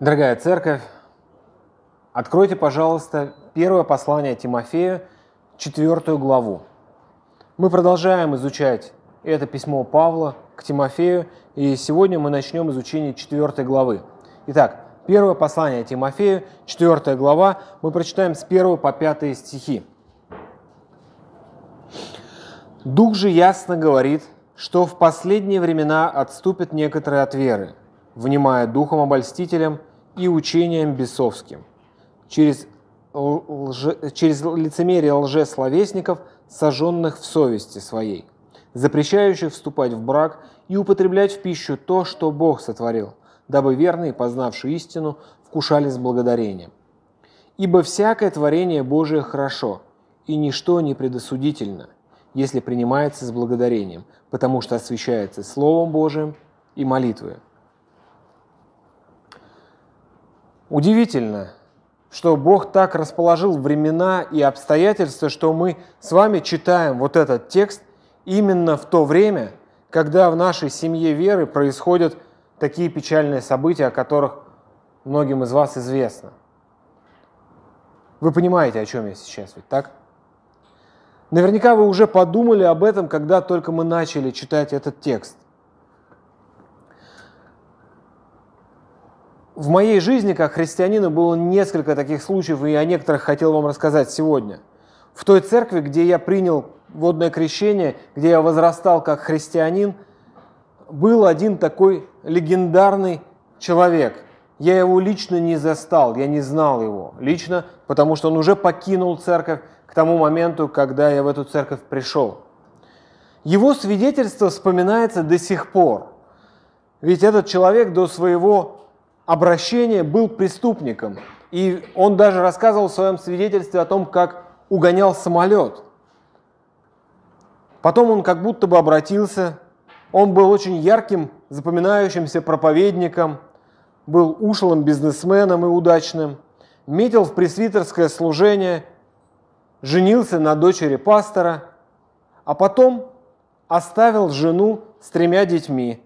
Дорогая церковь, откройте, пожалуйста, первое послание Тимофею, четвертую главу. Мы продолжаем изучать это письмо Павла к Тимофею, и сегодня мы начнем изучение четвертой главы. Итак, первое послание Тимофею, четвертая глава, мы прочитаем с 1 по 5 стихи. Дух же ясно говорит, что в последние времена отступят некоторые от веры, внимая духом обольстителям – и учением бесовским, через, лже, через лицемерие лжесловесников, сожженных в совести своей, запрещающих вступать в брак и употреблять в пищу то, что Бог сотворил, дабы верные, познавшие истину, вкушали с благодарением. Ибо всякое творение Божие хорошо, и ничто не предосудительно, если принимается с благодарением, потому что освящается Словом Божиим и молитвой. Удивительно, что Бог так расположил времена и обстоятельства, что мы с вами читаем вот этот текст именно в то время, когда в нашей семье веры происходят такие печальные события, о которых многим из вас известно. Вы понимаете, о чем я сейчас, ведь так? Наверняка вы уже подумали об этом, когда только мы начали читать этот текст. В моей жизни как христианина было несколько таких случаев, и о некоторых хотел вам рассказать сегодня. В той церкви, где я принял водное крещение, где я возрастал как христианин, был один такой легендарный человек. Я его лично не застал, я не знал его лично, потому что он уже покинул церковь к тому моменту, когда я в эту церковь пришел. Его свидетельство вспоминается до сих пор. Ведь этот человек до своего обращения был преступником. И он даже рассказывал в своем свидетельстве о том, как угонял самолет. Потом он как будто бы обратился. Он был очень ярким, запоминающимся проповедником, был ушлым бизнесменом и удачным, метил в пресвитерское служение, женился на дочери пастора, а потом оставил жену с тремя детьми,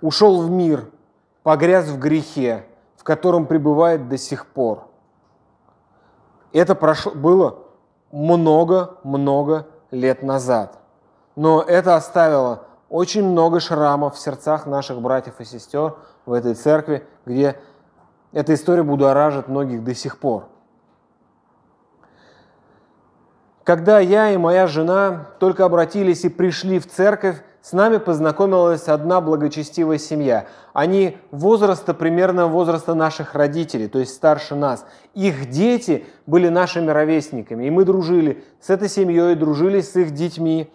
ушел в мир – погряз в грехе, в котором пребывает до сих пор. Это прошло, было много-много лет назад. Но это оставило очень много шрамов в сердцах наших братьев и сестер в этой церкви, где эта история будоражит многих до сих пор. Когда я и моя жена только обратились и пришли в церковь, с нами познакомилась одна благочестивая семья. Они возраста, примерно возраста наших родителей, то есть старше нас. Их дети были нашими ровесниками, и мы дружили с этой семьей, дружили с их детьми.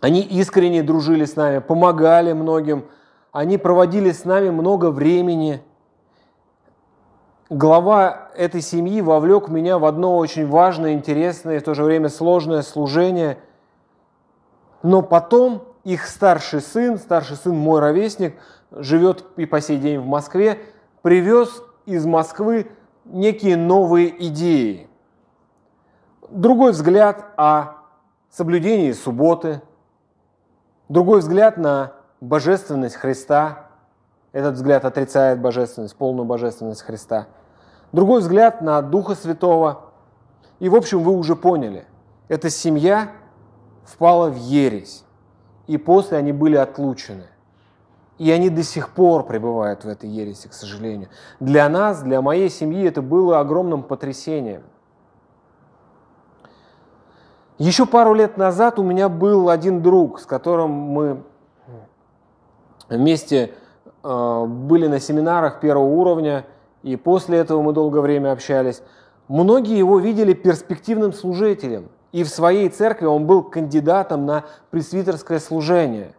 Они искренне дружили с нами, помогали многим, они проводили с нами много времени. Глава этой семьи вовлек меня в одно очень важное, интересное и в то же время сложное служение – но потом их старший сын, старший сын мой ровесник, живет и по сей день в Москве, привез из Москвы некие новые идеи. Другой взгляд о соблюдении субботы, другой взгляд на божественность Христа. Этот взгляд отрицает божественность, полную божественность Христа. Другой взгляд на Духа Святого. И, в общем, вы уже поняли, это семья, впала в ересь, и после они были отлучены. И они до сих пор пребывают в этой ереси, к сожалению. Для нас, для моей семьи это было огромным потрясением. Еще пару лет назад у меня был один друг, с которым мы вместе э, были на семинарах первого уровня, и после этого мы долгое время общались. Многие его видели перспективным служителем. И в своей церкви он был кандидатом на пресвитерское служение.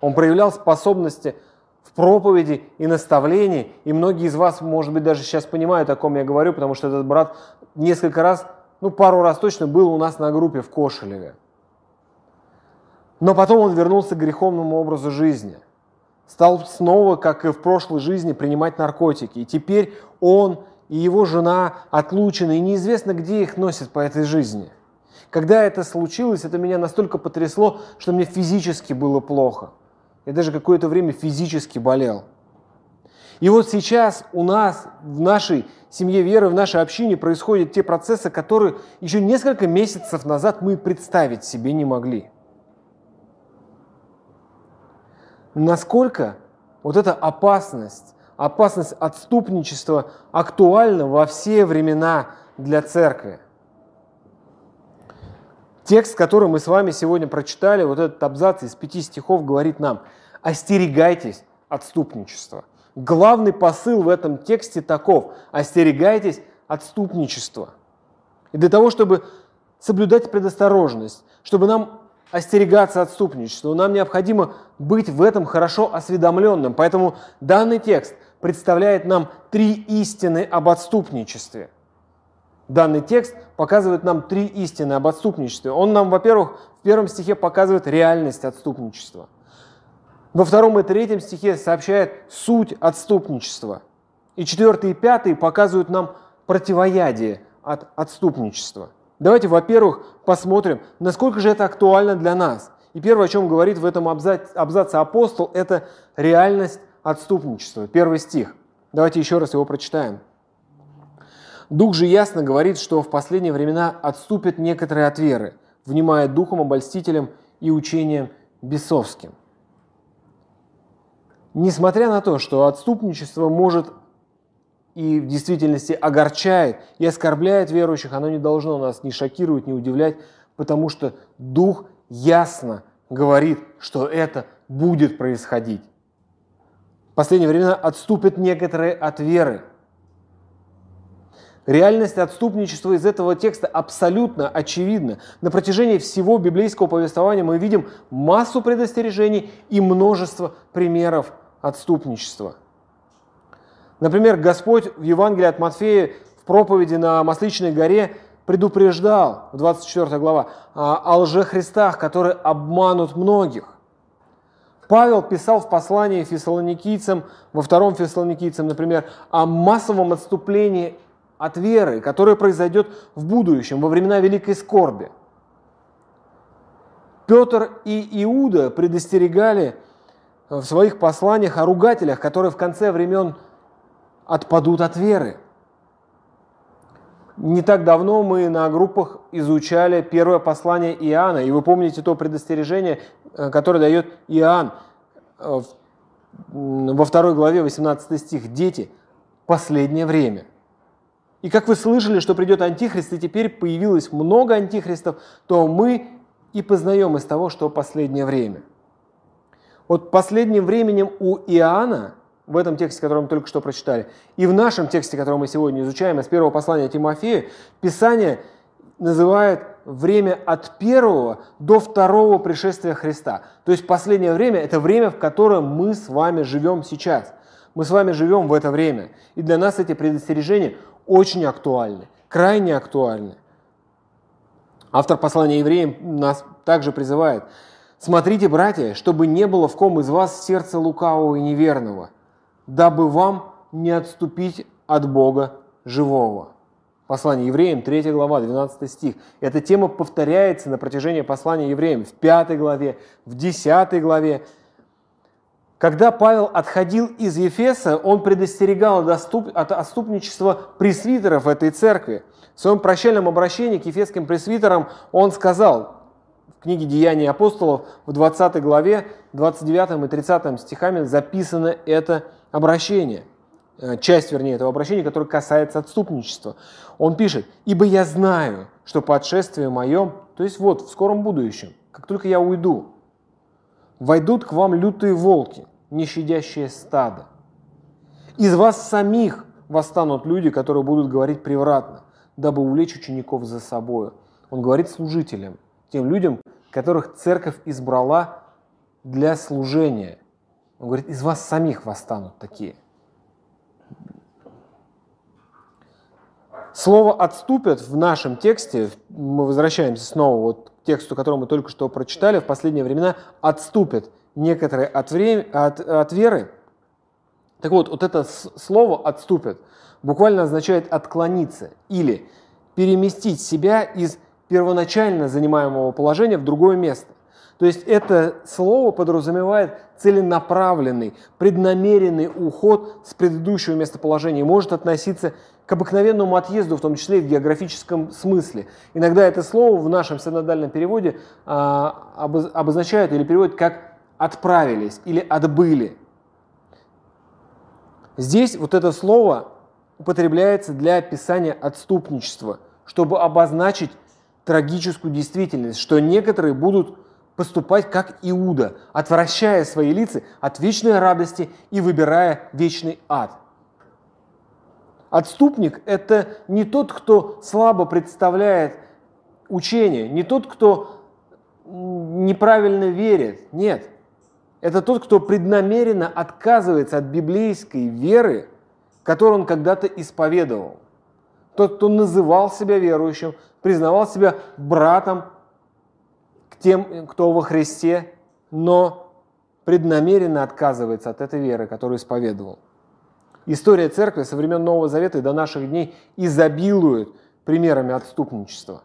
Он проявлял способности в проповеди и наставлении. И многие из вас, может быть, даже сейчас понимают, о ком я говорю, потому что этот брат несколько раз, ну пару раз точно был у нас на группе в Кошелеве. Но потом он вернулся к греховному образу жизни. Стал снова, как и в прошлой жизни, принимать наркотики. И теперь он и его жена отлучены, и неизвестно, где их носят по этой жизни – когда это случилось, это меня настолько потрясло, что мне физически было плохо. Я даже какое-то время физически болел. И вот сейчас у нас, в нашей семье веры, в нашей общине происходят те процессы, которые еще несколько месяцев назад мы представить себе не могли. Насколько вот эта опасность, опасность отступничества актуальна во все времена для церкви. Текст, который мы с вами сегодня прочитали, вот этот абзац из пяти стихов говорит нам, остерегайтесь отступничества. Главный посыл в этом тексте таков, остерегайтесь отступничества. И для того, чтобы соблюдать предосторожность, чтобы нам остерегаться отступничества, нам необходимо быть в этом хорошо осведомленным. Поэтому данный текст представляет нам три истины об отступничестве – Данный текст показывает нам три истины об отступничестве. Он нам, во-первых, в первом стихе показывает реальность отступничества. Во втором и третьем стихе сообщает суть отступничества. И четвертый и пятый показывают нам противоядие от отступничества. Давайте, во-первых, посмотрим, насколько же это актуально для нас. И первое, о чем говорит в этом абзаце, абзаце апостол, это реальность отступничества. Первый стих. Давайте еще раз его прочитаем. Дух же ясно говорит, что в последние времена отступят некоторые от веры, внимая духом обольстителем и учением бесовским. Несмотря на то, что отступничество может и в действительности огорчает и оскорбляет верующих, оно не должно нас ни шокировать, ни удивлять, потому что Дух ясно говорит, что это будет происходить. В последнее время отступят некоторые от веры – Реальность отступничества из этого текста абсолютно очевидна. На протяжении всего библейского повествования мы видим массу предостережений и множество примеров отступничества. Например, Господь в Евангелии от Матфея в проповеди на Масличной горе предупреждал, в 24 глава, о лжехристах, которые обманут многих. Павел писал в послании фессалоникийцам, во втором фессалоникийцам, например, о массовом отступлении от веры, которая произойдет в будущем, во времена великой скорби. Петр и Иуда предостерегали в своих посланиях о ругателях, которые в конце времен отпадут от веры. Не так давно мы на группах изучали первое послание Иоанна, и вы помните то предостережение, э, которое дает Иоанн э, во второй главе 18 стих. Дети, последнее время. И как вы слышали, что придет Антихрист, и теперь появилось много антихристов, то мы и познаем из того, что последнее время. Вот последним временем у Иоанна, в этом тексте, который мы только что прочитали, и в нашем тексте, который мы сегодня изучаем, из первого послания Тимофея, Писание называет время от первого до второго пришествия Христа. То есть последнее время – это время, в котором мы с вами живем сейчас. Мы с вами живем в это время. И для нас эти предостережения очень актуальны, крайне актуальны. Автор послания евреям нас также призывает. Смотрите, братья, чтобы не было в ком из вас сердца лукавого и неверного, дабы вам не отступить от Бога живого. Послание евреям, 3 глава, 12 стих. Эта тема повторяется на протяжении послания евреям в 5 главе, в 10 главе, когда Павел отходил из Ефеса, он предостерегал от отступничества пресвитеров этой церкви. В своем прощальном обращении к ефесским пресвитерам он сказал в книге «Деяния апостолов» в 20 главе, 29 и 30 стихами записано это обращение, э, часть, вернее, этого обращения, которое касается отступничества. Он пишет, «Ибо я знаю, что по отшествию моем, то есть вот, в скором будущем, как только я уйду, войдут к вам лютые волки, нещадящее стадо. Из вас самих восстанут люди, которые будут говорить превратно, дабы увлечь учеников за собой. Он говорит служителям, тем людям, которых церковь избрала для служения. Он говорит, из вас самих восстанут такие. Слово «отступят» в нашем тексте, мы возвращаемся снова вот к тексту, который мы только что прочитали, в последние времена «отступят» некоторые от, время, от, от веры. Так вот, вот это слово «отступят» буквально означает «отклониться» или переместить себя из первоначально занимаемого положения в другое место. То есть это слово подразумевает целенаправленный, преднамеренный уход с предыдущего местоположения и может относиться к обыкновенному отъезду, в том числе и в географическом смысле. Иногда это слово в нашем синодальном переводе а, обозначают или переводят как «отправились» или «отбыли». Здесь вот это слово употребляется для описания отступничества, чтобы обозначить трагическую действительность, что некоторые будут поступать как Иуда, отвращая свои лица от вечной радости и выбирая вечный ад. Отступник – это не тот, кто слабо представляет учение, не тот, кто неправильно верит. Нет. Это тот, кто преднамеренно отказывается от библейской веры, которую он когда-то исповедовал. Тот, кто называл себя верующим, признавал себя братом к тем, кто во Христе, но преднамеренно отказывается от этой веры, которую исповедовал. История церкви со времен Нового Завета и до наших дней изобилует примерами отступничества.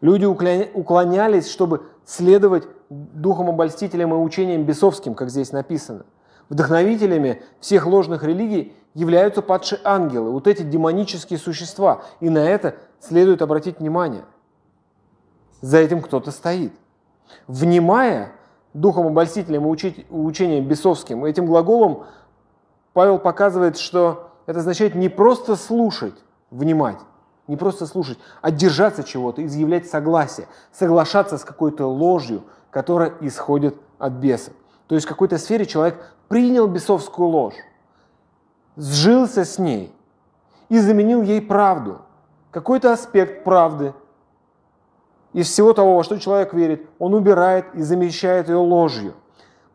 Люди уклонялись, чтобы следовать духом обольстителям и учениям бесовским, как здесь написано. Вдохновителями всех ложных религий являются падшие ангелы, вот эти демонические существа. И на это следует обратить внимание. За этим кто-то стоит. Внимая духом обольстителям и учениям бесовским, этим глаголом Павел показывает, что это означает не просто слушать, внимать, не просто слушать, а держаться чего-то, изъявлять согласие, соглашаться с какой-то ложью, которая исходит от беса. То есть в какой-то сфере человек принял бесовскую ложь, сжился с ней и заменил ей правду, какой-то аспект правды. Из всего того, во что человек верит, он убирает и замещает ее ложью.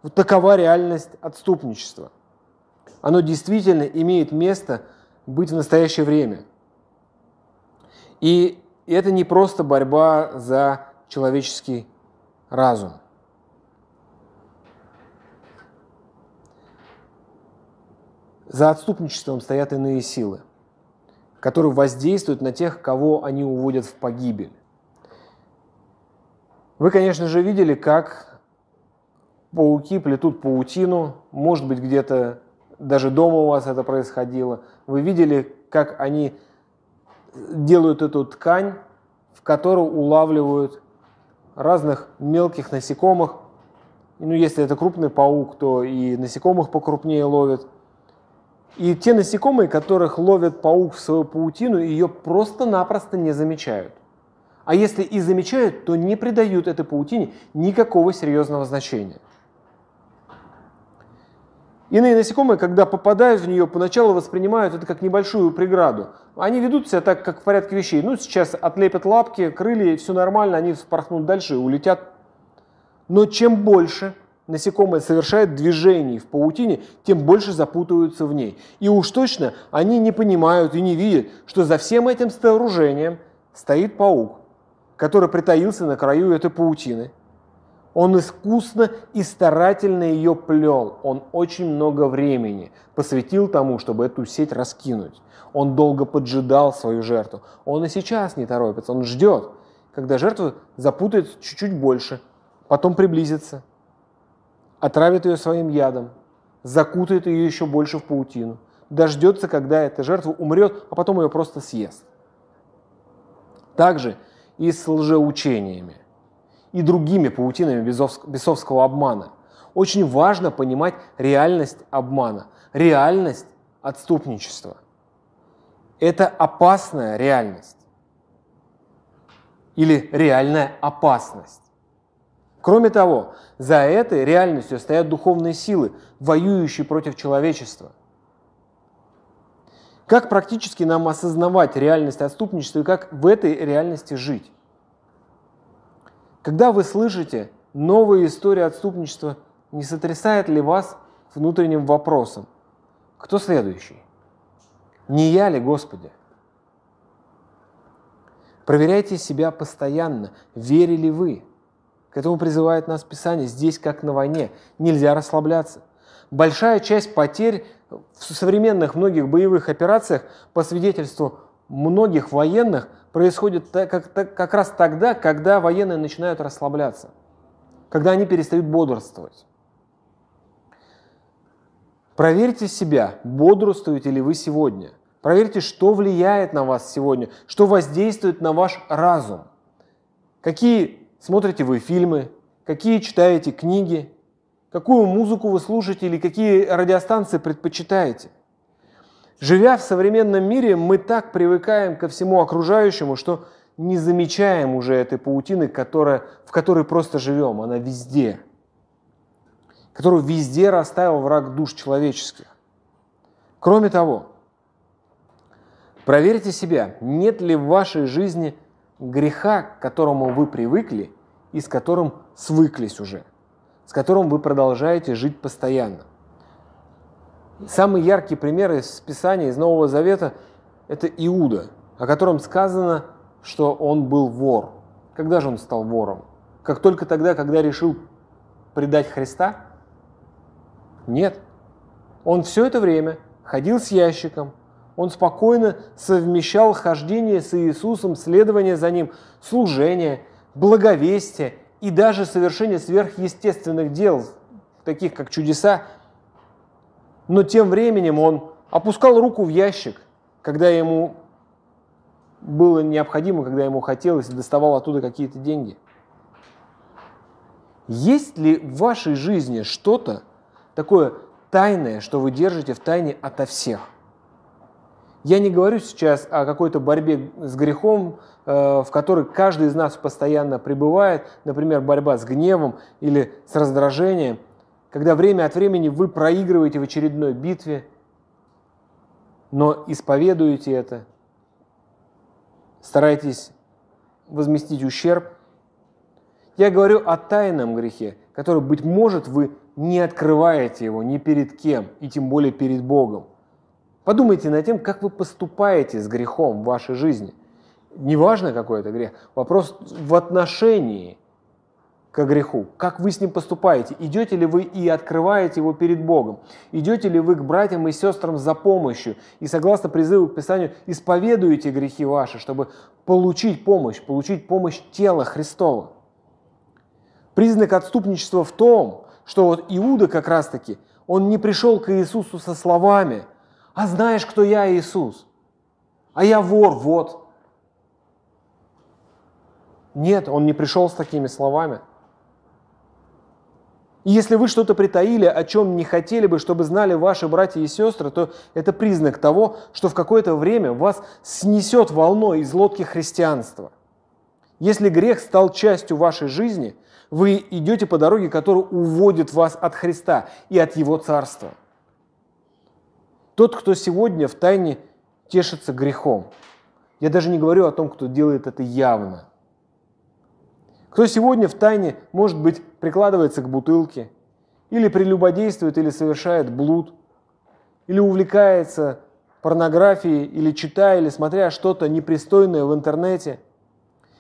Вот такова реальность отступничества. Оно действительно имеет место быть в настоящее время. И это не просто борьба за человеческий разум. За отступничеством стоят иные силы, которые воздействуют на тех, кого они уводят в погибель. Вы, конечно же, видели, как пауки плетут паутину, может быть, где-то даже дома у вас это происходило. Вы видели, как они делают эту ткань, в которую улавливают разных мелких насекомых. Ну, если это крупный паук, то и насекомых покрупнее ловят – и те насекомые, которых ловит паук в свою паутину, ее просто-напросто не замечают. А если и замечают, то не придают этой паутине никакого серьезного значения. Иные насекомые, когда попадают в нее, поначалу воспринимают это как небольшую преграду. Они ведут себя так, как в порядке вещей. Ну, сейчас отлепят лапки, крылья, все нормально, они вспорхнут дальше и улетят. Но чем больше насекомое совершает движений в паутине, тем больше запутываются в ней. И уж точно они не понимают и не видят, что за всем этим сооружением стоит паук, который притаился на краю этой паутины. Он искусно и старательно ее плел. Он очень много времени посвятил тому, чтобы эту сеть раскинуть. Он долго поджидал свою жертву. Он и сейчас не торопится, он ждет, когда жертва запутается чуть-чуть больше, потом приблизится, отравит ее своим ядом, закутает ее еще больше в паутину, дождется, когда эта жертва умрет, а потом ее просто съест. Также и с лжеучениями и другими паутинами бесовского обмана. Очень важно понимать реальность обмана, реальность отступничества. Это опасная реальность или реальная опасность. Кроме того, за этой реальностью стоят духовные силы, воюющие против человечества. Как практически нам осознавать реальность отступничества и как в этой реальности жить? Когда вы слышите новые истории отступничества, не сотрясает ли вас внутренним вопросом, кто следующий? Не я ли, Господи? Проверяйте себя постоянно, верили вы – к этому призывает нас Писание. Здесь, как на войне, нельзя расслабляться. Большая часть потерь в современных многих боевых операциях, по свидетельству многих военных, происходит как, как раз тогда, когда военные начинают расслабляться. когда они перестают бодрствовать. Проверьте себя, бодрствуете ли вы сегодня. Проверьте, что влияет на вас сегодня, что воздействует на ваш разум. Какие смотрите вы фильмы, какие читаете книги, какую музыку вы слушаете или какие радиостанции предпочитаете. Живя в современном мире, мы так привыкаем ко всему окружающему, что не замечаем уже этой паутины, которая, в которой просто живем. Она везде. Которую везде расставил враг душ человеческих. Кроме того, проверьте себя, нет ли в вашей жизни греха, к которому вы привыкли и с которым свыклись уже, с которым вы продолжаете жить постоянно. Самый яркий пример из Писания, из Нового Завета, это Иуда, о котором сказано, что он был вор. Когда же он стал вором? Как только тогда, когда решил предать Христа? Нет. Он все это время ходил с ящиком, он спокойно совмещал хождение с Иисусом, следование за Ним, служение, благовестие и даже совершение сверхъестественных дел, таких как чудеса но тем временем он опускал руку в ящик, когда ему было необходимо, когда ему хотелось, и доставал оттуда какие-то деньги. Есть ли в вашей жизни что-то такое тайное, что вы держите в тайне ото всех? Я не говорю сейчас о какой-то борьбе с грехом, э, в которой каждый из нас постоянно пребывает, например, борьба с гневом или с раздражением – когда время от времени вы проигрываете в очередной битве, но исповедуете это, стараетесь возместить ущерб. Я говорю о тайном грехе, который, быть может, вы не открываете его ни перед кем, и тем более перед Богом. Подумайте над тем, как вы поступаете с грехом в вашей жизни. Неважно, какой это грех, вопрос в отношении – к греху? Как вы с ним поступаете? Идете ли вы и открываете его перед Богом? Идете ли вы к братьям и сестрам за помощью? И согласно призыву к Писанию, исповедуете грехи ваши, чтобы получить помощь, получить помощь тела Христова. Признак отступничества в том, что вот Иуда как раз-таки, он не пришел к Иисусу со словами, а знаешь, кто я, Иисус? А я вор, вот. Нет, он не пришел с такими словами. И если вы что-то притаили, о чем не хотели бы, чтобы знали ваши братья и сестры, то это признак того, что в какое-то время вас снесет волной из лодки христианства. Если грех стал частью вашей жизни, вы идете по дороге, которая уводит вас от Христа и от Его Царства. Тот, кто сегодня в тайне тешится грехом, я даже не говорю о том, кто делает это явно, кто сегодня в тайне, может быть, прикладывается к бутылке, или прелюбодействует, или совершает блуд, или увлекается порнографией, или читая, или смотря что-то непристойное в интернете,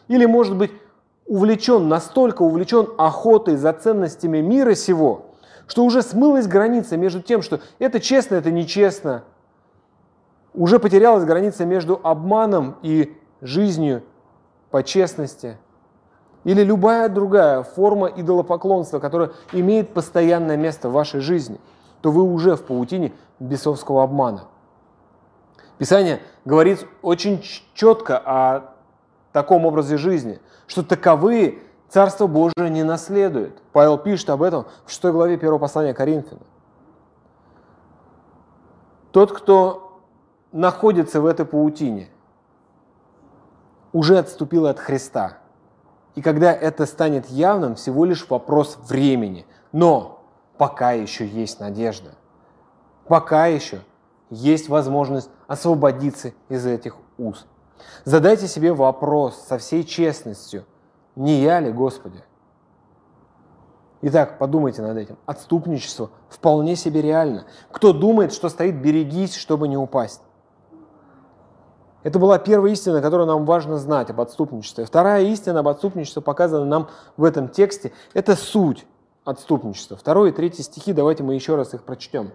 или, может быть, увлечен, настолько увлечен охотой за ценностями мира сего, что уже смылась граница между тем, что это честно, это нечестно. Уже потерялась граница между обманом и жизнью по честности – или любая другая форма идолопоклонства, которая имеет постоянное место в вашей жизни, то вы уже в паутине бесовского обмана. Писание говорит очень четко о таком образе жизни, что таковые Царство Божие не наследует. Павел пишет об этом в 6 главе 1 послания Коринфянам. Тот, кто находится в этой паутине, уже отступил от Христа – и когда это станет явным, всего лишь вопрос времени. Но пока еще есть надежда. Пока еще есть возможность освободиться из этих уз. Задайте себе вопрос со всей честностью. Не я ли, Господи? Итак, подумайте над этим. Отступничество вполне себе реально. Кто думает, что стоит, берегись, чтобы не упасть. Это была первая истина, которую нам важно знать об отступничестве. Вторая истина об отступничестве показана нам в этом тексте. Это суть отступничества. Второй и третий стихи, давайте мы еще раз их прочтем.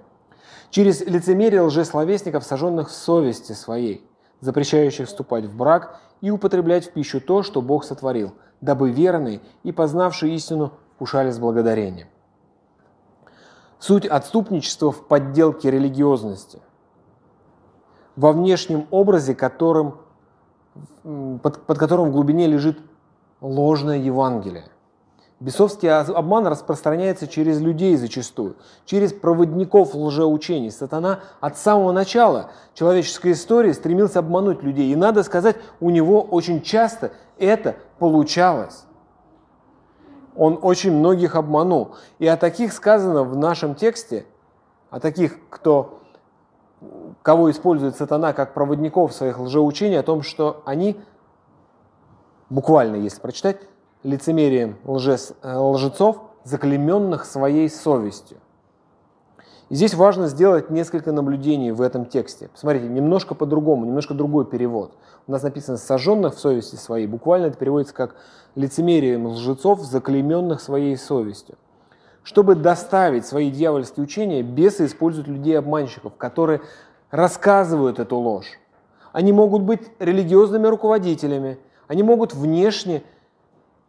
«Через лицемерие лжесловесников, сожженных в совести своей, запрещающих вступать в брак и употреблять в пищу то, что Бог сотворил, дабы верные и познавшие истину вкушали с благодарением. Суть отступничества в подделке религиозности, во внешнем образе, которым, под, под которым в глубине лежит ложное Евангелие. Бесовский обман распространяется через людей зачастую, через проводников лжеучений. Сатана от самого начала человеческой истории стремился обмануть людей. И надо сказать, у него очень часто это получалось. Он очень многих обманул. И о таких сказано в нашем тексте, о таких, кто, кого использует сатана как проводников своих лжеучений, о том, что они, буквально если прочитать, лицемерием лжец, э, лжецов, заклеменных своей совестью. И здесь важно сделать несколько наблюдений в этом тексте. Посмотрите, немножко по-другому, немножко другой перевод. У нас написано «сожженных в совести своей». Буквально это переводится как «лицемерием лжецов, заклейменных своей совестью». Чтобы доставить свои дьявольские учения, бесы используют людей-обманщиков, которые рассказывают эту ложь. Они могут быть религиозными руководителями, они могут внешне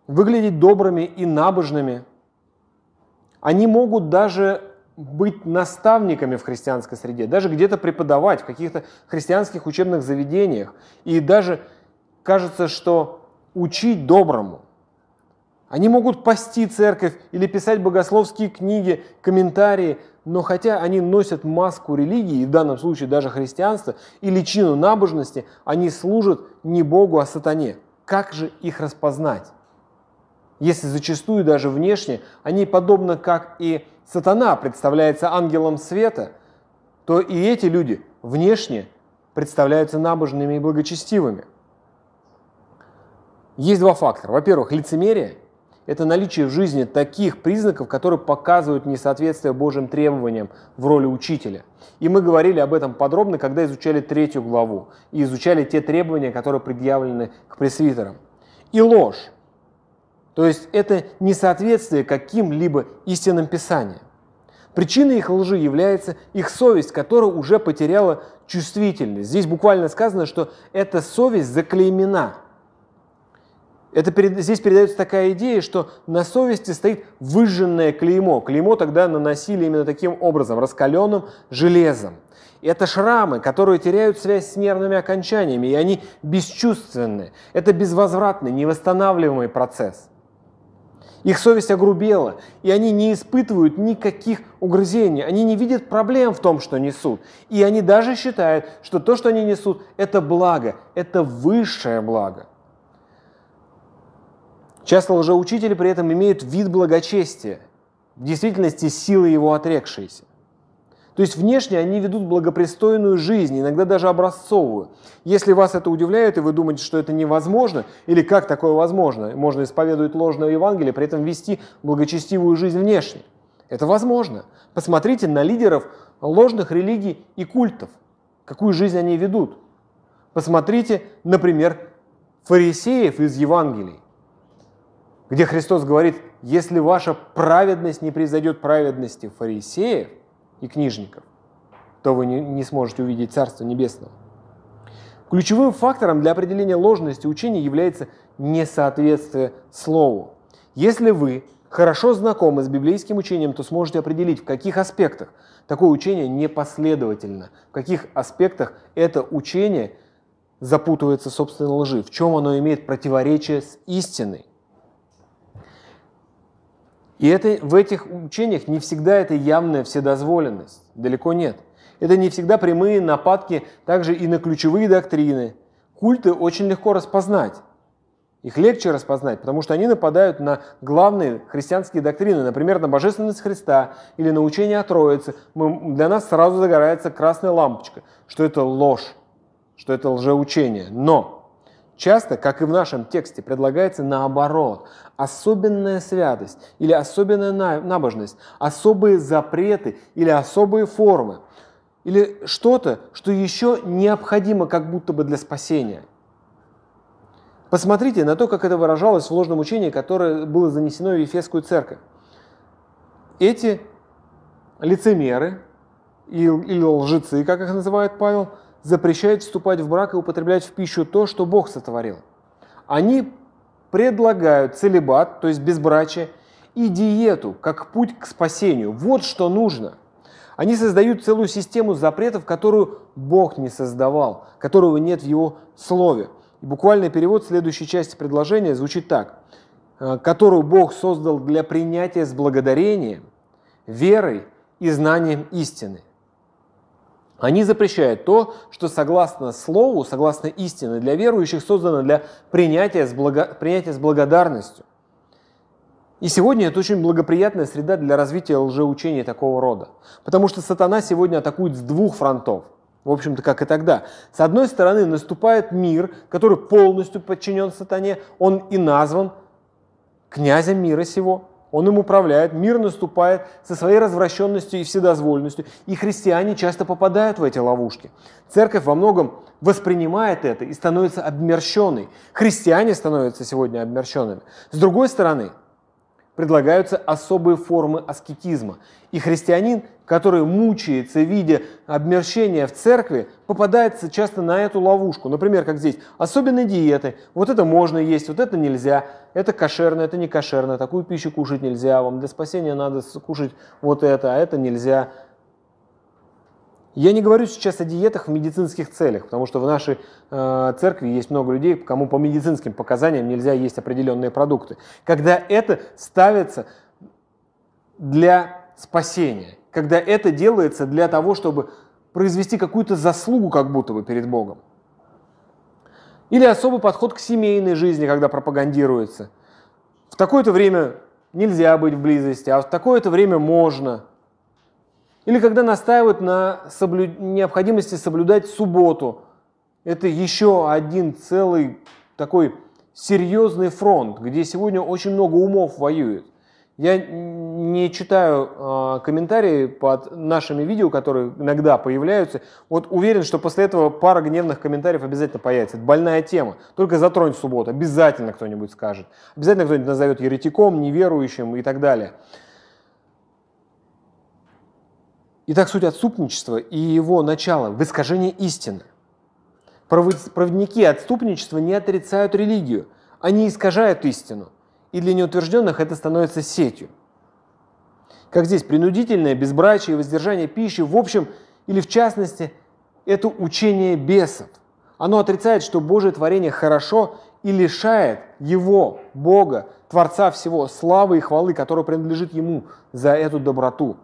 выглядеть добрыми и набожными. Они могут даже быть наставниками в христианской среде, даже где-то преподавать в каких-то христианских учебных заведениях. И даже кажется, что учить доброму. Они могут пасти церковь или писать богословские книги, комментарии, но хотя они носят маску религии, в данном случае даже христианства, и личину набожности, они служат не Богу, а сатане. Как же их распознать? Если зачастую даже внешне они, подобно как и сатана представляется ангелом света, то и эти люди внешне представляются набожными и благочестивыми. Есть два фактора. Во-первых, лицемерие – это наличие в жизни таких признаков, которые показывают несоответствие Божьим требованиям в роли учителя. И мы говорили об этом подробно, когда изучали третью главу и изучали те требования, которые предъявлены к пресвитерам. И ложь то есть это несоответствие каким-либо истинным Писаниям. Причиной их лжи является их совесть, которая уже потеряла чувствительность. Здесь буквально сказано, что эта совесть заклеймена. Это, здесь передается такая идея, что на совести стоит выжженное клеймо. Клеймо тогда наносили именно таким образом, раскаленным железом. Это шрамы, которые теряют связь с нервными окончаниями, и они бесчувственны. Это безвозвратный, невосстанавливаемый процесс. Их совесть огрубела, и они не испытывают никаких угрызений. Они не видят проблем в том, что несут. И они даже считают, что то, что они несут, это благо, это высшее благо. Часто лжеучители при этом имеют вид благочестия, в действительности силы его отрекшиеся. То есть внешне они ведут благопристойную жизнь, иногда даже образцовую. Если вас это удивляет, и вы думаете, что это невозможно, или как такое возможно, можно исповедовать ложное Евангелие, при этом вести благочестивую жизнь внешне. Это возможно. Посмотрите на лидеров ложных религий и культов, какую жизнь они ведут. Посмотрите, например, фарисеев из Евангелий, где Христос говорит, если ваша праведность не произойдет праведности фарисеев – и книжников, то вы не, не сможете увидеть Царство Небесного. Ключевым фактором для определения ложности учения является несоответствие Слову. Если вы хорошо знакомы с библейским учением, то сможете определить, в каких аспектах такое учение непоследовательно, в каких аспектах это учение запутывается собственной лжи, в чем оно имеет противоречие с истиной. И это, в этих учениях не всегда это явная вседозволенность, далеко нет. Это не всегда прямые нападки также и на ключевые доктрины. Культы очень легко распознать. Их легче распознать, потому что они нападают на главные христианские доктрины, например, на божественность Христа или на учение о Троице. Мы, для нас сразу загорается красная лампочка, что это ложь, что это лжеучение. Но Часто, как и в нашем тексте, предлагается наоборот. Особенная святость или особенная набожность, особые запреты или особые формы. Или что-то, что еще необходимо как будто бы для спасения. Посмотрите на то, как это выражалось в ложном учении, которое было занесено в Ефесскую церковь. Эти лицемеры или лжецы, как их называет Павел – запрещает вступать в брак и употреблять в пищу то, что Бог сотворил. Они предлагают целебат, то есть безбрачие, и диету как путь к спасению. Вот что нужно. Они создают целую систему запретов, которую Бог не создавал, которого нет в Его Слове. И буквальный перевод следующей части предложения звучит так. «Э, которую Бог создал для принятия с благодарением, верой и знанием истины. Они запрещают то, что согласно Слову, согласно истине, для верующих создано для принятия с, благо... принятия с благодарностью. И сегодня это очень благоприятная среда для развития лжеучения такого рода. Потому что сатана сегодня атакует с двух фронтов. В общем-то, как и тогда. С одной стороны, наступает мир, который полностью подчинен сатане. Он и назван князем мира сего. Он им управляет, мир наступает со своей развращенностью и вседозвольностью. И христиане часто попадают в эти ловушки. Церковь во многом воспринимает это и становится обмерщенной. Христиане становятся сегодня обмерщенными. С другой стороны, предлагаются особые формы аскетизма. И христианин, который мучается, видя обмерщения в церкви, попадается часто на эту ловушку. Например, как здесь, особенно диеты. Вот это можно есть, вот это нельзя. Это кошерно, это не кошерно. Такую пищу кушать нельзя. Вам для спасения надо кушать вот это, а это нельзя. Я не говорю сейчас о диетах в медицинских целях, потому что в нашей э, церкви есть много людей, кому по медицинским показаниям нельзя есть определенные продукты. Когда это ставится для спасения, когда это делается для того, чтобы произвести какую-то заслугу как будто бы перед Богом. Или особый подход к семейной жизни, когда пропагандируется. В такое-то время нельзя быть в близости, а в такое-то время можно – или когда настаивают на соблю... необходимости соблюдать субботу. Это еще один целый такой серьезный фронт, где сегодня очень много умов воюет. Я не читаю э, комментарии под нашими видео, которые иногда появляются. Вот уверен, что после этого пара гневных комментариев обязательно появится. Это больная тема. Только затронь субботу, обязательно кто-нибудь скажет. Обязательно кто-нибудь назовет еретиком, неверующим и так далее. Итак, суть отступничества и его начало в искажении истины. Проводники отступничества не отрицают религию, они искажают истину, и для неутвержденных это становится сетью. Как здесь, принудительное безбрачие и воздержание пищи, в общем или в частности, это учение бесов. Оно отрицает, что Божье творение хорошо и лишает его, Бога, Творца всего, славы и хвалы, которая принадлежит Ему за эту доброту.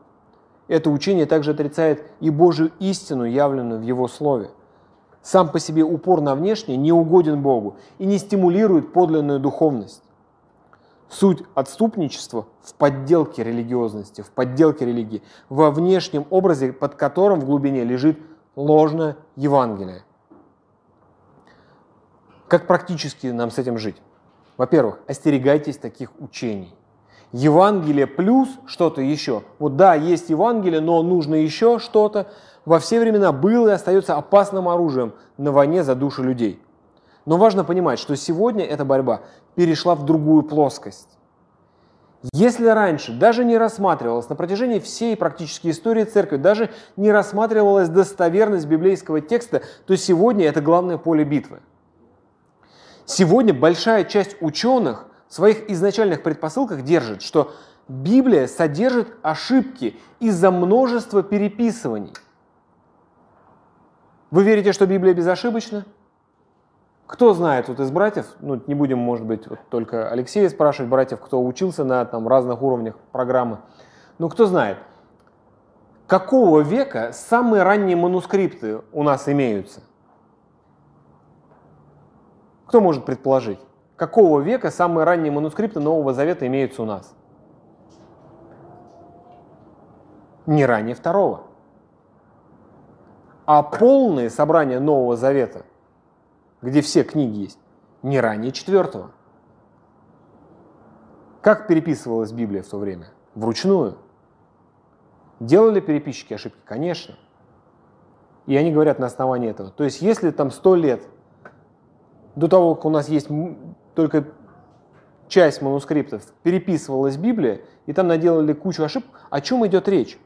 Это учение также отрицает и Божию истину, явленную в Его Слове. Сам по себе упор на внешнее не угоден Богу и не стимулирует подлинную духовность. Суть отступничества в подделке религиозности, в подделке религии, во внешнем образе, под которым в глубине лежит ложное Евангелие. Как практически нам с этим жить? Во-первых, остерегайтесь таких учений. Евангелие плюс что-то еще. Вот да, есть Евангелие, но нужно еще что-то. Во все времена было и остается опасным оружием на войне за души людей. Но важно понимать, что сегодня эта борьба перешла в другую плоскость. Если раньше даже не рассматривалась на протяжении всей практически истории церкви, даже не рассматривалась достоверность библейского текста, то сегодня это главное поле битвы. Сегодня большая часть ученых в своих изначальных предпосылках держит, что Библия содержит ошибки из-за множества переписываний. Вы верите, что Библия безошибочна? Кто знает вот из братьев, ну не будем, может быть, вот только Алексея спрашивать, братьев, кто учился на там, разных уровнях программы, ну кто знает, какого века самые ранние манускрипты у нас имеются? Кто может предположить? Какого века самые ранние манускрипты Нового Завета имеются у нас? Не ранее второго. А полные собрания Нового Завета, где все книги есть, не ранее четвертого. Как переписывалась Библия в то время? Вручную. Делали переписчики ошибки? Конечно. И они говорят на основании этого. То есть, если там сто лет до того, как у нас есть только часть манускриптов переписывалась Библия, и там наделали кучу ошибок, о чем идет речь?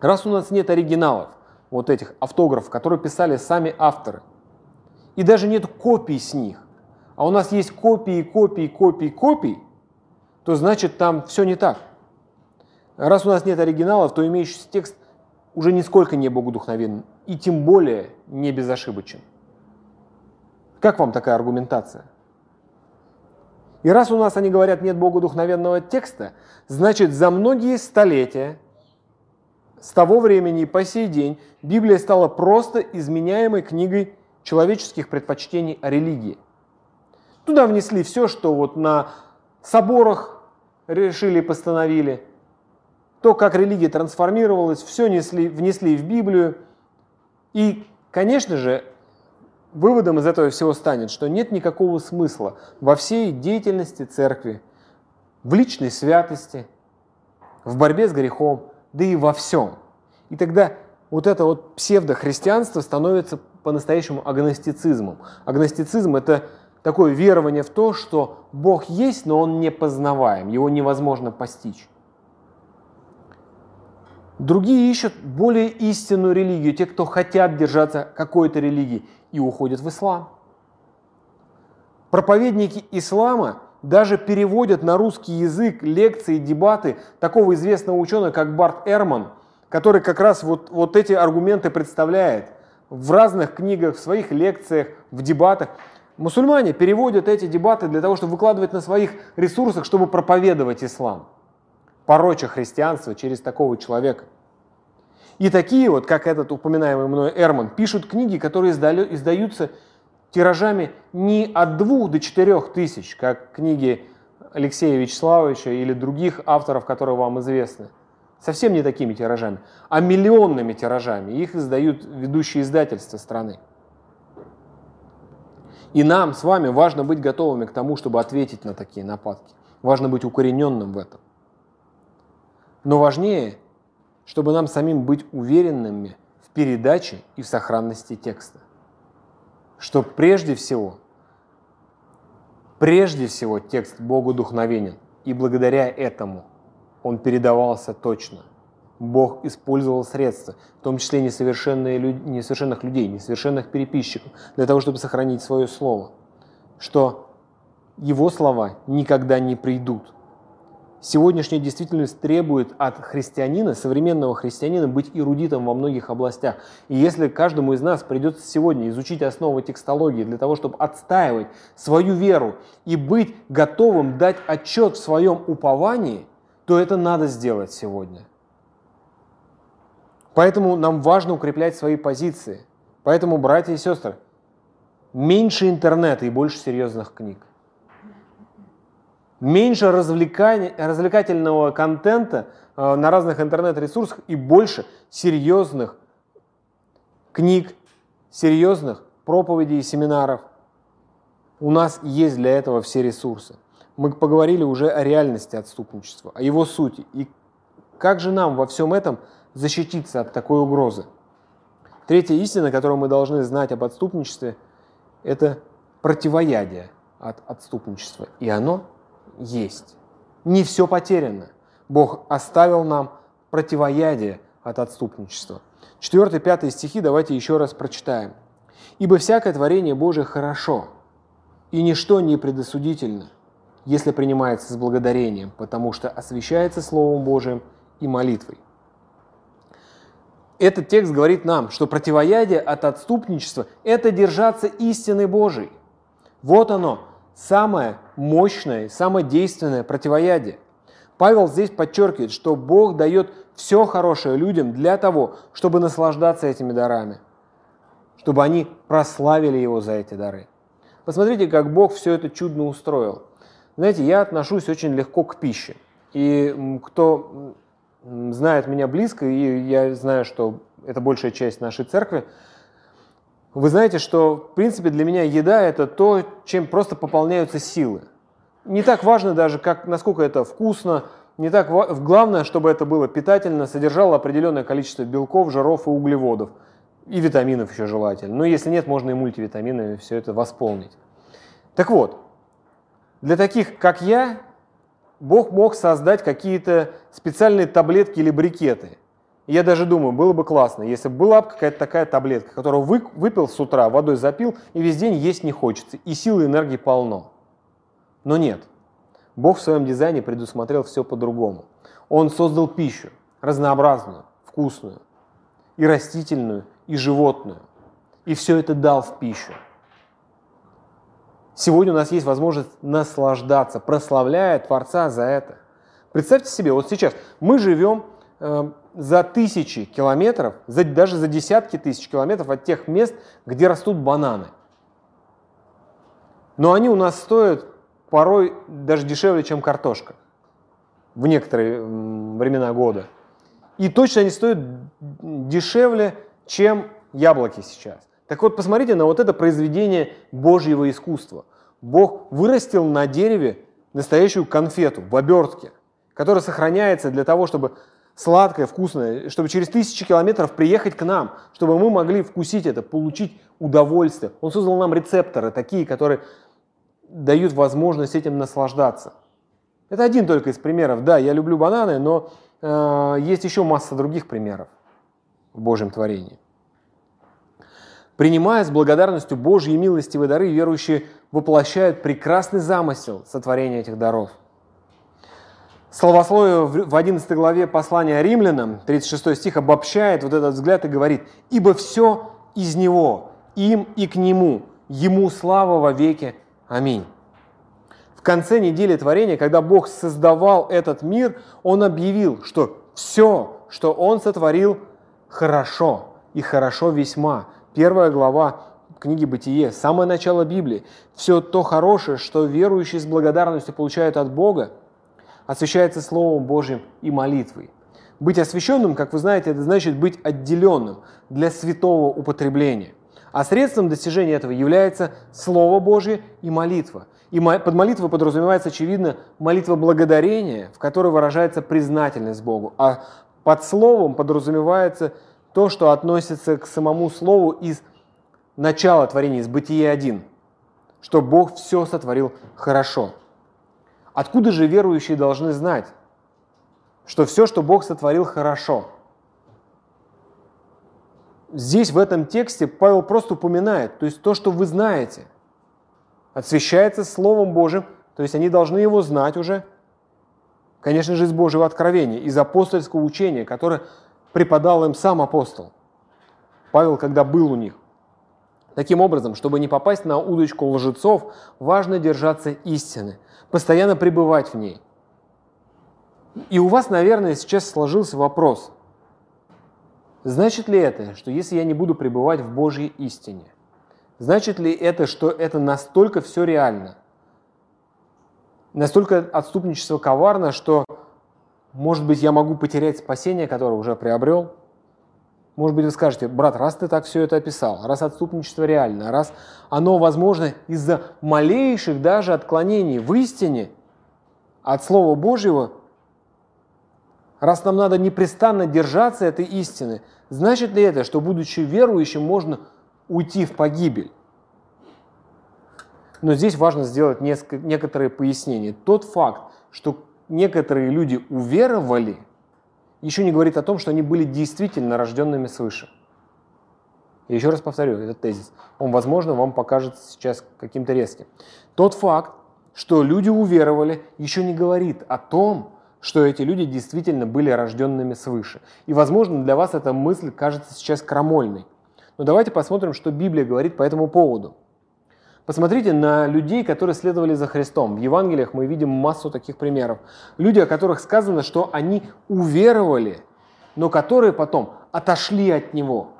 Раз у нас нет оригиналов, вот этих автографов, которые писали сами авторы, и даже нет копий с них, а у нас есть копии, копии, копии, копий, то значит там все не так. Раз у нас нет оригиналов, то имеющийся текст уже нисколько не богодухновенен и тем более не безошибочен. Как вам такая аргументация? И раз у нас, они говорят, нет богодухновенного текста, значит, за многие столетия, с того времени и по сей день, Библия стала просто изменяемой книгой человеческих предпочтений о религии. Туда внесли все, что вот на соборах решили постановили, то, как религия трансформировалась, все несли, внесли в Библию. И, конечно же, выводом из этого всего станет, что нет никакого смысла во всей деятельности церкви, в личной святости, в борьбе с грехом, да и во всем. И тогда вот это вот псевдохристианство становится по-настоящему агностицизмом. Агностицизм – это такое верование в то, что Бог есть, но Он не познаваем, Его невозможно постичь. Другие ищут более истинную религию, те, кто хотят держаться какой-то религии, и уходят в ислам. Проповедники ислама даже переводят на русский язык лекции, дебаты такого известного ученого, как Барт Эрман, который как раз вот, вот эти аргументы представляет в разных книгах, в своих лекциях, в дебатах. Мусульмане переводят эти дебаты для того, чтобы выкладывать на своих ресурсах, чтобы проповедовать ислам пороча христианство через такого человека. И такие вот, как этот упоминаемый мной Эрман, пишут книги, которые издаются тиражами не от двух до четырех тысяч, как книги Алексея Вячеславовича или других авторов, которые вам известны. Совсем не такими тиражами, а миллионными тиражами. Их издают ведущие издательства страны. И нам с вами важно быть готовыми к тому, чтобы ответить на такие нападки. Важно быть укорененным в этом. Но важнее, чтобы нам самим быть уверенными в передаче и в сохранности текста. Что прежде всего, прежде всего текст Богу духновенен, и благодаря этому он передавался точно. Бог использовал средства, в том числе несовершенные, несовершенных людей, несовершенных переписчиков, для того, чтобы сохранить свое слово. Что его слова никогда не придут, Сегодняшняя действительность требует от христианина, современного христианина, быть эрудитом во многих областях. И если каждому из нас придется сегодня изучить основы текстологии для того, чтобы отстаивать свою веру и быть готовым дать отчет в своем уповании, то это надо сделать сегодня. Поэтому нам важно укреплять свои позиции. Поэтому, братья и сестры, меньше интернета и больше серьезных книг меньше развлекательного контента э, на разных интернет-ресурсах и больше серьезных книг, серьезных проповедей и семинаров. У нас есть для этого все ресурсы. Мы поговорили уже о реальности отступничества, о его сути. И как же нам во всем этом защититься от такой угрозы? Третья истина, которую мы должны знать об отступничестве, это противоядие от отступничества. И оно есть. Не все потеряно. Бог оставил нам противоядие от отступничества. 4-5 стихи давайте еще раз прочитаем. «Ибо всякое творение Божие хорошо, и ничто не предосудительно, если принимается с благодарением, потому что освящается Словом Божиим и молитвой». Этот текст говорит нам, что противоядие от отступничества – это держаться истины Божией. Вот оно, самое мощное, самое действенное противоядие. Павел здесь подчеркивает, что Бог дает все хорошее людям для того, чтобы наслаждаться этими дарами, чтобы они прославили Его за эти дары. Посмотрите, как Бог все это чудно устроил. Знаете, я отношусь очень легко к пище. И кто знает меня близко, и я знаю, что это большая часть нашей церкви, вы знаете, что, в принципе, для меня еда – это то, чем просто пополняются силы. Не так важно даже, как, насколько это вкусно, не так главное, чтобы это было питательно, содержало определенное количество белков, жиров и углеводов. И витаминов еще желательно. Но если нет, можно и мультивитаминами все это восполнить. Так вот, для таких, как я, Бог мог создать какие-то специальные таблетки или брикеты – я даже думаю, было бы классно, если бы была какая-то такая таблетка, которую вы, выпил с утра, водой запил, и весь день есть не хочется, и силы и энергии полно. Но нет. Бог в своем дизайне предусмотрел все по-другому. Он создал пищу, разнообразную, вкусную, и растительную, и животную. И все это дал в пищу. Сегодня у нас есть возможность наслаждаться, прославляя Творца за это. Представьте себе, вот сейчас мы живем э, за тысячи километров, за, даже за десятки тысяч километров от тех мест, где растут бананы. Но они у нас стоят порой даже дешевле, чем картошка в некоторые времена года. И точно они стоят дешевле, чем яблоки сейчас. Так вот, посмотрите на вот это произведение Божьего искусства. Бог вырастил на дереве настоящую конфету в обертке, которая сохраняется для того, чтобы сладкое, вкусное, чтобы через тысячи километров приехать к нам, чтобы мы могли вкусить это, получить удовольствие. Он создал нам рецепторы, такие, которые дают возможность этим наслаждаться. Это один только из примеров. Да, я люблю бананы, но э, есть еще масса других примеров в Божьем творении. Принимая с благодарностью Божьи милостивые дары, верующие воплощают прекрасный замысел сотворения этих даров. Словословие в 11 главе послания римлянам, 36 стих, обобщает вот этот взгляд и говорит, «Ибо все из Него, им и к Нему, Ему слава во веки. Аминь». В конце недели творения, когда Бог создавал этот мир, Он объявил, что все, что Он сотворил, хорошо и хорошо весьма. Первая глава книги «Бытие», самое начало Библии. Все то хорошее, что верующие с благодарностью получают от Бога, освящается Словом Божьим и молитвой. Быть освященным, как вы знаете, это значит быть отделенным для святого употребления. А средством достижения этого является Слово Божье и молитва. И под молитвой подразумевается, очевидно, молитва благодарения, в которой выражается признательность Богу. А под словом подразумевается то, что относится к самому слову из начала творения, из Бытия 1, что Бог все сотворил хорошо. Откуда же верующие должны знать, что все, что Бог сотворил хорошо? Здесь, в этом тексте, Павел просто упоминает, то есть то, что вы знаете, освящается Словом Божьим, то есть они должны его знать уже, конечно же, из Божьего откровения, из апостольского учения, которое преподал им сам апостол. Павел, когда был у них. Таким образом, чтобы не попасть на удочку лжецов, важно держаться истины, постоянно пребывать в ней. И у вас, наверное, сейчас сложился вопрос, значит ли это, что если я не буду пребывать в Божьей истине, значит ли это, что это настолько все реально, настолько отступничество коварно, что, может быть, я могу потерять спасение, которое уже приобрел – может быть, вы скажете, брат, раз ты так все это описал, раз отступничество реально, раз оно возможно из-за малейших даже отклонений в истине от Слова Божьего, раз нам надо непрестанно держаться этой истины, значит ли это, что, будучи верующим, можно уйти в погибель? Но здесь важно сделать несколько, некоторые пояснения. Тот факт, что некоторые люди уверовали – еще не говорит о том, что они были действительно рожденными свыше. И еще раз повторю этот тезис. Он, возможно, вам покажется сейчас каким-то резким. Тот факт, что люди уверовали, еще не говорит о том, что эти люди действительно были рожденными свыше. И, возможно, для вас эта мысль кажется сейчас крамольной. Но давайте посмотрим, что Библия говорит по этому поводу. Посмотрите на людей, которые следовали за Христом. В Евангелиях мы видим массу таких примеров. Люди, о которых сказано, что они уверовали, но которые потом отошли от Него.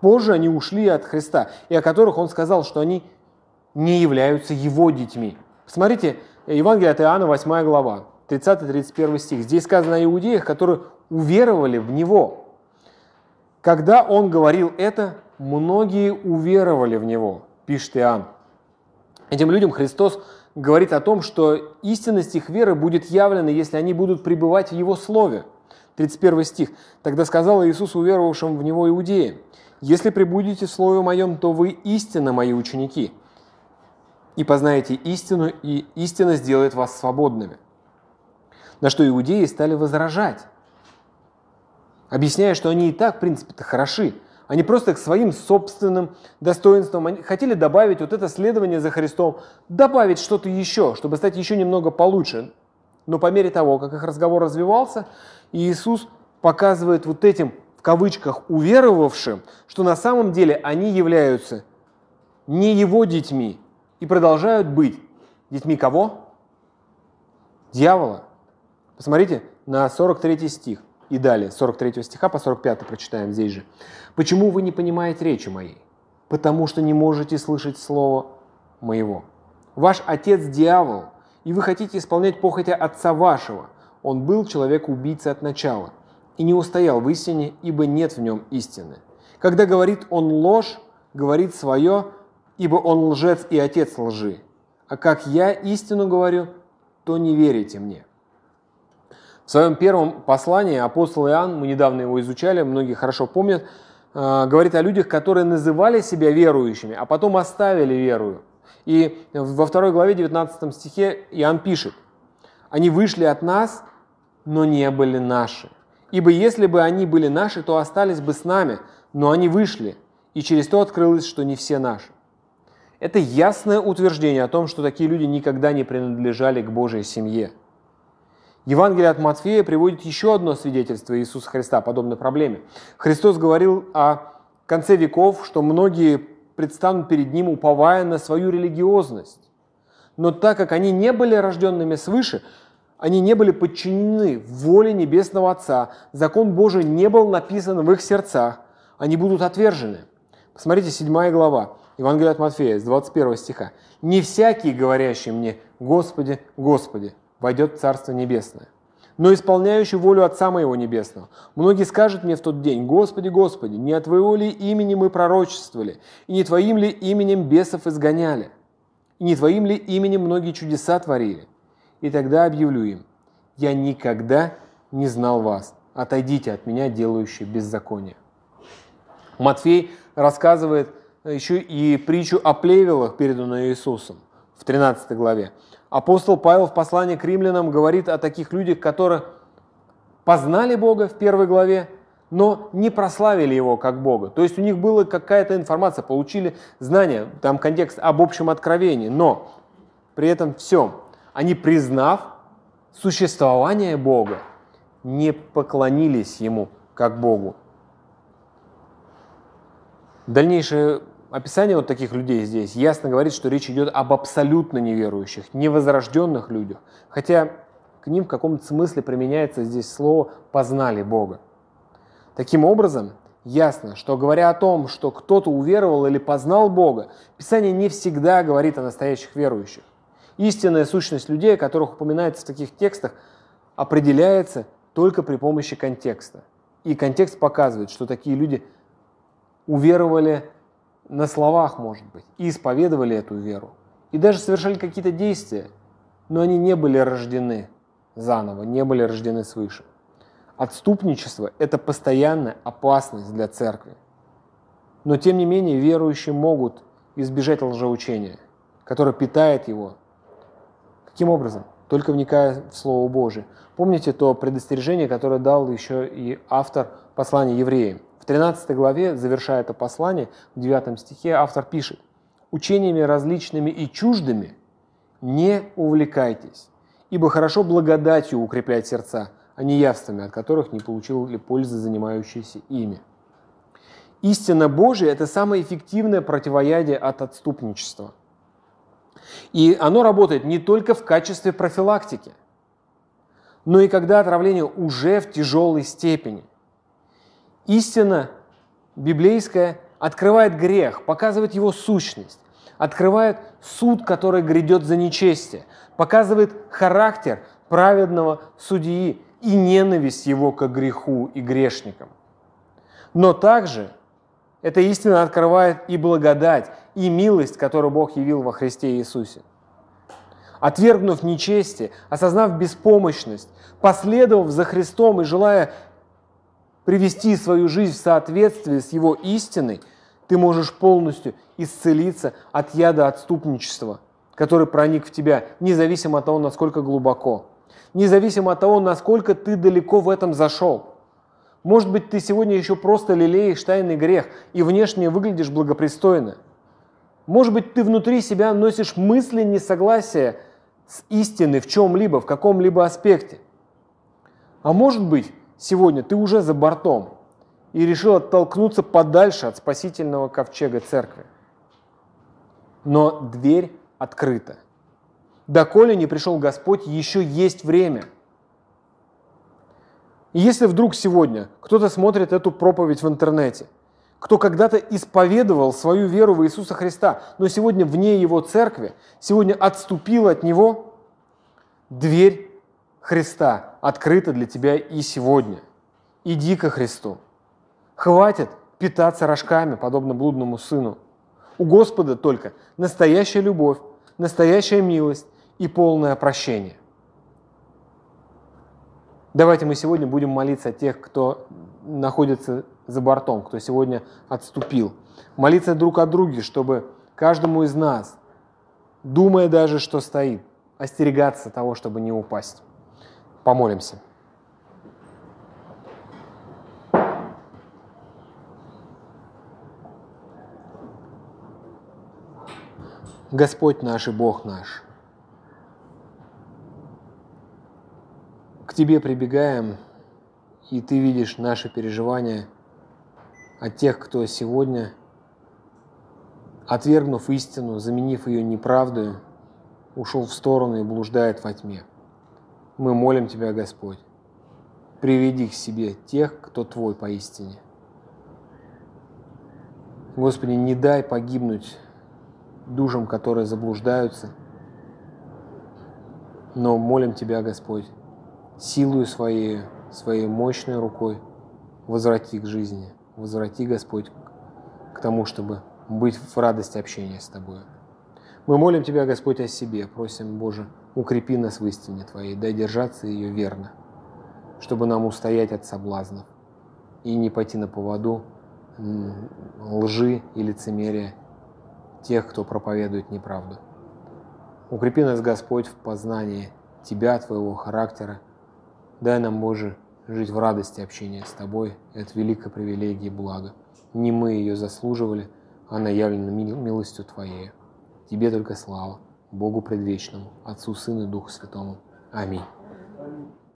Позже они ушли от Христа, и о которых Он сказал, что они не являются Его детьми. Посмотрите, Евангелие от Иоанна, 8 глава, 30-31 стих. Здесь сказано о иудеях, которые уверовали в Него. Когда Он говорил это, многие уверовали в Него пишет Иоанн. Этим людям Христос говорит о том, что истинность их веры будет явлена, если они будут пребывать в Его Слове. 31 стих. «Тогда сказал Иисус уверовавшим в Него иудеям, «Если пребудете в Слове Моем, то вы истинно Мои ученики, и познаете истину, и истина сделает вас свободными». На что иудеи стали возражать, объясняя, что они и так, в принципе-то, хороши. Они просто к своим собственным достоинствам они хотели добавить вот это следование за Христом, добавить что-то еще, чтобы стать еще немного получше. Но по мере того, как их разговор развивался, Иисус показывает вот этим, в кавычках, уверовавшим, что на самом деле они являются не его детьми и продолжают быть детьми кого? Дьявола. Посмотрите на 43 стих и далее, 43 стиха по 45 прочитаем здесь же. «Почему вы не понимаете речи моей? Потому что не можете слышать слово моего. Ваш отец дьявол, и вы хотите исполнять похотя отца вашего. Он был человек-убийца от начала и не устоял в истине, ибо нет в нем истины. Когда говорит он ложь, говорит свое, ибо он лжец и отец лжи. А как я истину говорю, то не верите мне. В своем первом послании апостол Иоанн, мы недавно его изучали, многие хорошо помнят, э, говорит о людях, которые называли себя верующими, а потом оставили верую. И во второй главе 19 стихе Иоанн пишет, «Они вышли от нас, но не были наши. Ибо если бы они были наши, то остались бы с нами, но они вышли, и через то открылось, что не все наши». Это ясное утверждение о том, что такие люди никогда не принадлежали к Божьей семье – Евангелие от Матфея приводит еще одно свидетельство Иисуса Христа подобной проблеме. Христос говорил о конце веков, что многие предстанут перед Ним, уповая на свою религиозность. Но так как они не были рожденными свыше, они не были подчинены воле Небесного Отца, закон Божий не был написан в их сердцах, они будут отвержены. Посмотрите, 7 глава, Евангелие от Матфея, с 21 стиха. «Не всякий, говорящий мне, Господи, Господи, войдет в Царство Небесное, но исполняющий волю Отца Моего Небесного. Многие скажут мне в тот день, Господи, Господи, не от Твоего ли имени мы пророчествовали, и не Твоим ли именем бесов изгоняли, и не Твоим ли именем многие чудеса творили? И тогда объявлю им, я никогда не знал вас, отойдите от меня, делающие беззаконие. Матфей рассказывает еще и притчу о плевелах, переданную Иисусом в 13 главе. Апостол Павел в послании к римлянам говорит о таких людях, которые познали Бога в первой главе, но не прославили Его как Бога. То есть у них была какая-то информация, получили знания, там контекст об общем откровении, но при этом всем они, признав существование Бога, не поклонились Ему как Богу. Дальнейшее описание вот таких людей здесь ясно говорит, что речь идет об абсолютно неверующих, невозрожденных людях. Хотя к ним в каком-то смысле применяется здесь слово «познали Бога». Таким образом, ясно, что говоря о том, что кто-то уверовал или познал Бога, Писание не всегда говорит о настоящих верующих. Истинная сущность людей, о которых упоминается в таких текстах, определяется только при помощи контекста. И контекст показывает, что такие люди уверовали на словах, может быть, и исповедовали эту веру, и даже совершали какие-то действия, но они не были рождены заново, не были рождены свыше. Отступничество – это постоянная опасность для церкви. Но тем не менее верующие могут избежать лжеучения, которое питает его. Каким образом? Только вникая в Слово Божие. Помните то предостережение, которое дал еще и автор послания евреям? 13 главе, завершая это послание, в 9 стихе автор пишет, «Учениями различными и чуждыми не увлекайтесь, ибо хорошо благодатью укреплять сердца, а не явствами, от которых не получил ли пользы занимающиеся ими». Истина Божия – это самое эффективное противоядие от отступничества. И оно работает не только в качестве профилактики, но и когда отравление уже в тяжелой степени – Истина библейская открывает грех, показывает его сущность, открывает суд, который грядет за нечестие, показывает характер праведного судьи и ненависть его к греху и грешникам. Но также эта истина открывает и благодать, и милость, которую Бог явил во Христе Иисусе. Отвергнув нечестие, осознав беспомощность, последовав за Христом и желая привести свою жизнь в соответствие с Его истиной, ты можешь полностью исцелиться от яда отступничества, который проник в тебя, независимо от того, насколько глубоко, независимо от того, насколько ты далеко в этом зашел. Может быть, ты сегодня еще просто лелеешь тайный грех и внешне выглядишь благопристойно. Может быть, ты внутри себя носишь мысли несогласия с истиной в чем-либо, в каком-либо аспекте. А может быть, сегодня ты уже за бортом и решил оттолкнуться подальше от спасительного ковчега церкви. Но дверь открыта. Доколе не пришел Господь, еще есть время. Если вдруг сегодня кто-то смотрит эту проповедь в интернете, кто когда-то исповедовал свою веру в Иисуса Христа, но сегодня вне Его церкви, сегодня отступил от Него, дверь Христа открыта для тебя и сегодня. Иди ко Христу. Хватит питаться рожками, подобно блудному сыну. У Господа только настоящая любовь, настоящая милость и полное прощение. Давайте мы сегодня будем молиться о тех, кто находится за бортом, кто сегодня отступил. Молиться друг о друге, чтобы каждому из нас, думая даже, что стоит, остерегаться того, чтобы не упасть. Помолимся. Господь наш и Бог наш, к Тебе прибегаем, и Ты видишь наши переживания от тех, кто сегодня, отвергнув истину, заменив ее неправдой, ушел в сторону и блуждает во тьме. Мы молим Тебя, Господь, приведи к себе тех, кто Твой поистине. Господи, не дай погибнуть душам, которые заблуждаются. Но молим Тебя, Господь, силою Своей, Своей мощной рукой возврати к жизни, возврати, Господь, к тому, чтобы быть в радости общения с Тобой. Мы молим Тебя, Господь, о себе, просим, Боже, укрепи нас в истине Твоей, дай держаться ее верно, чтобы нам устоять от соблазнов и не пойти на поводу лжи и лицемерия тех, кто проповедует неправду. Укрепи нас, Господь, в познании Тебя, Твоего характера. Дай нам, Боже, жить в радости общения с Тобой. Это великая привилегия и благо. Не мы ее заслуживали, она явлена милостью Твоей. Тебе только слава, Богу предвечному, Отцу, Сыну и Духу Святому. Аминь.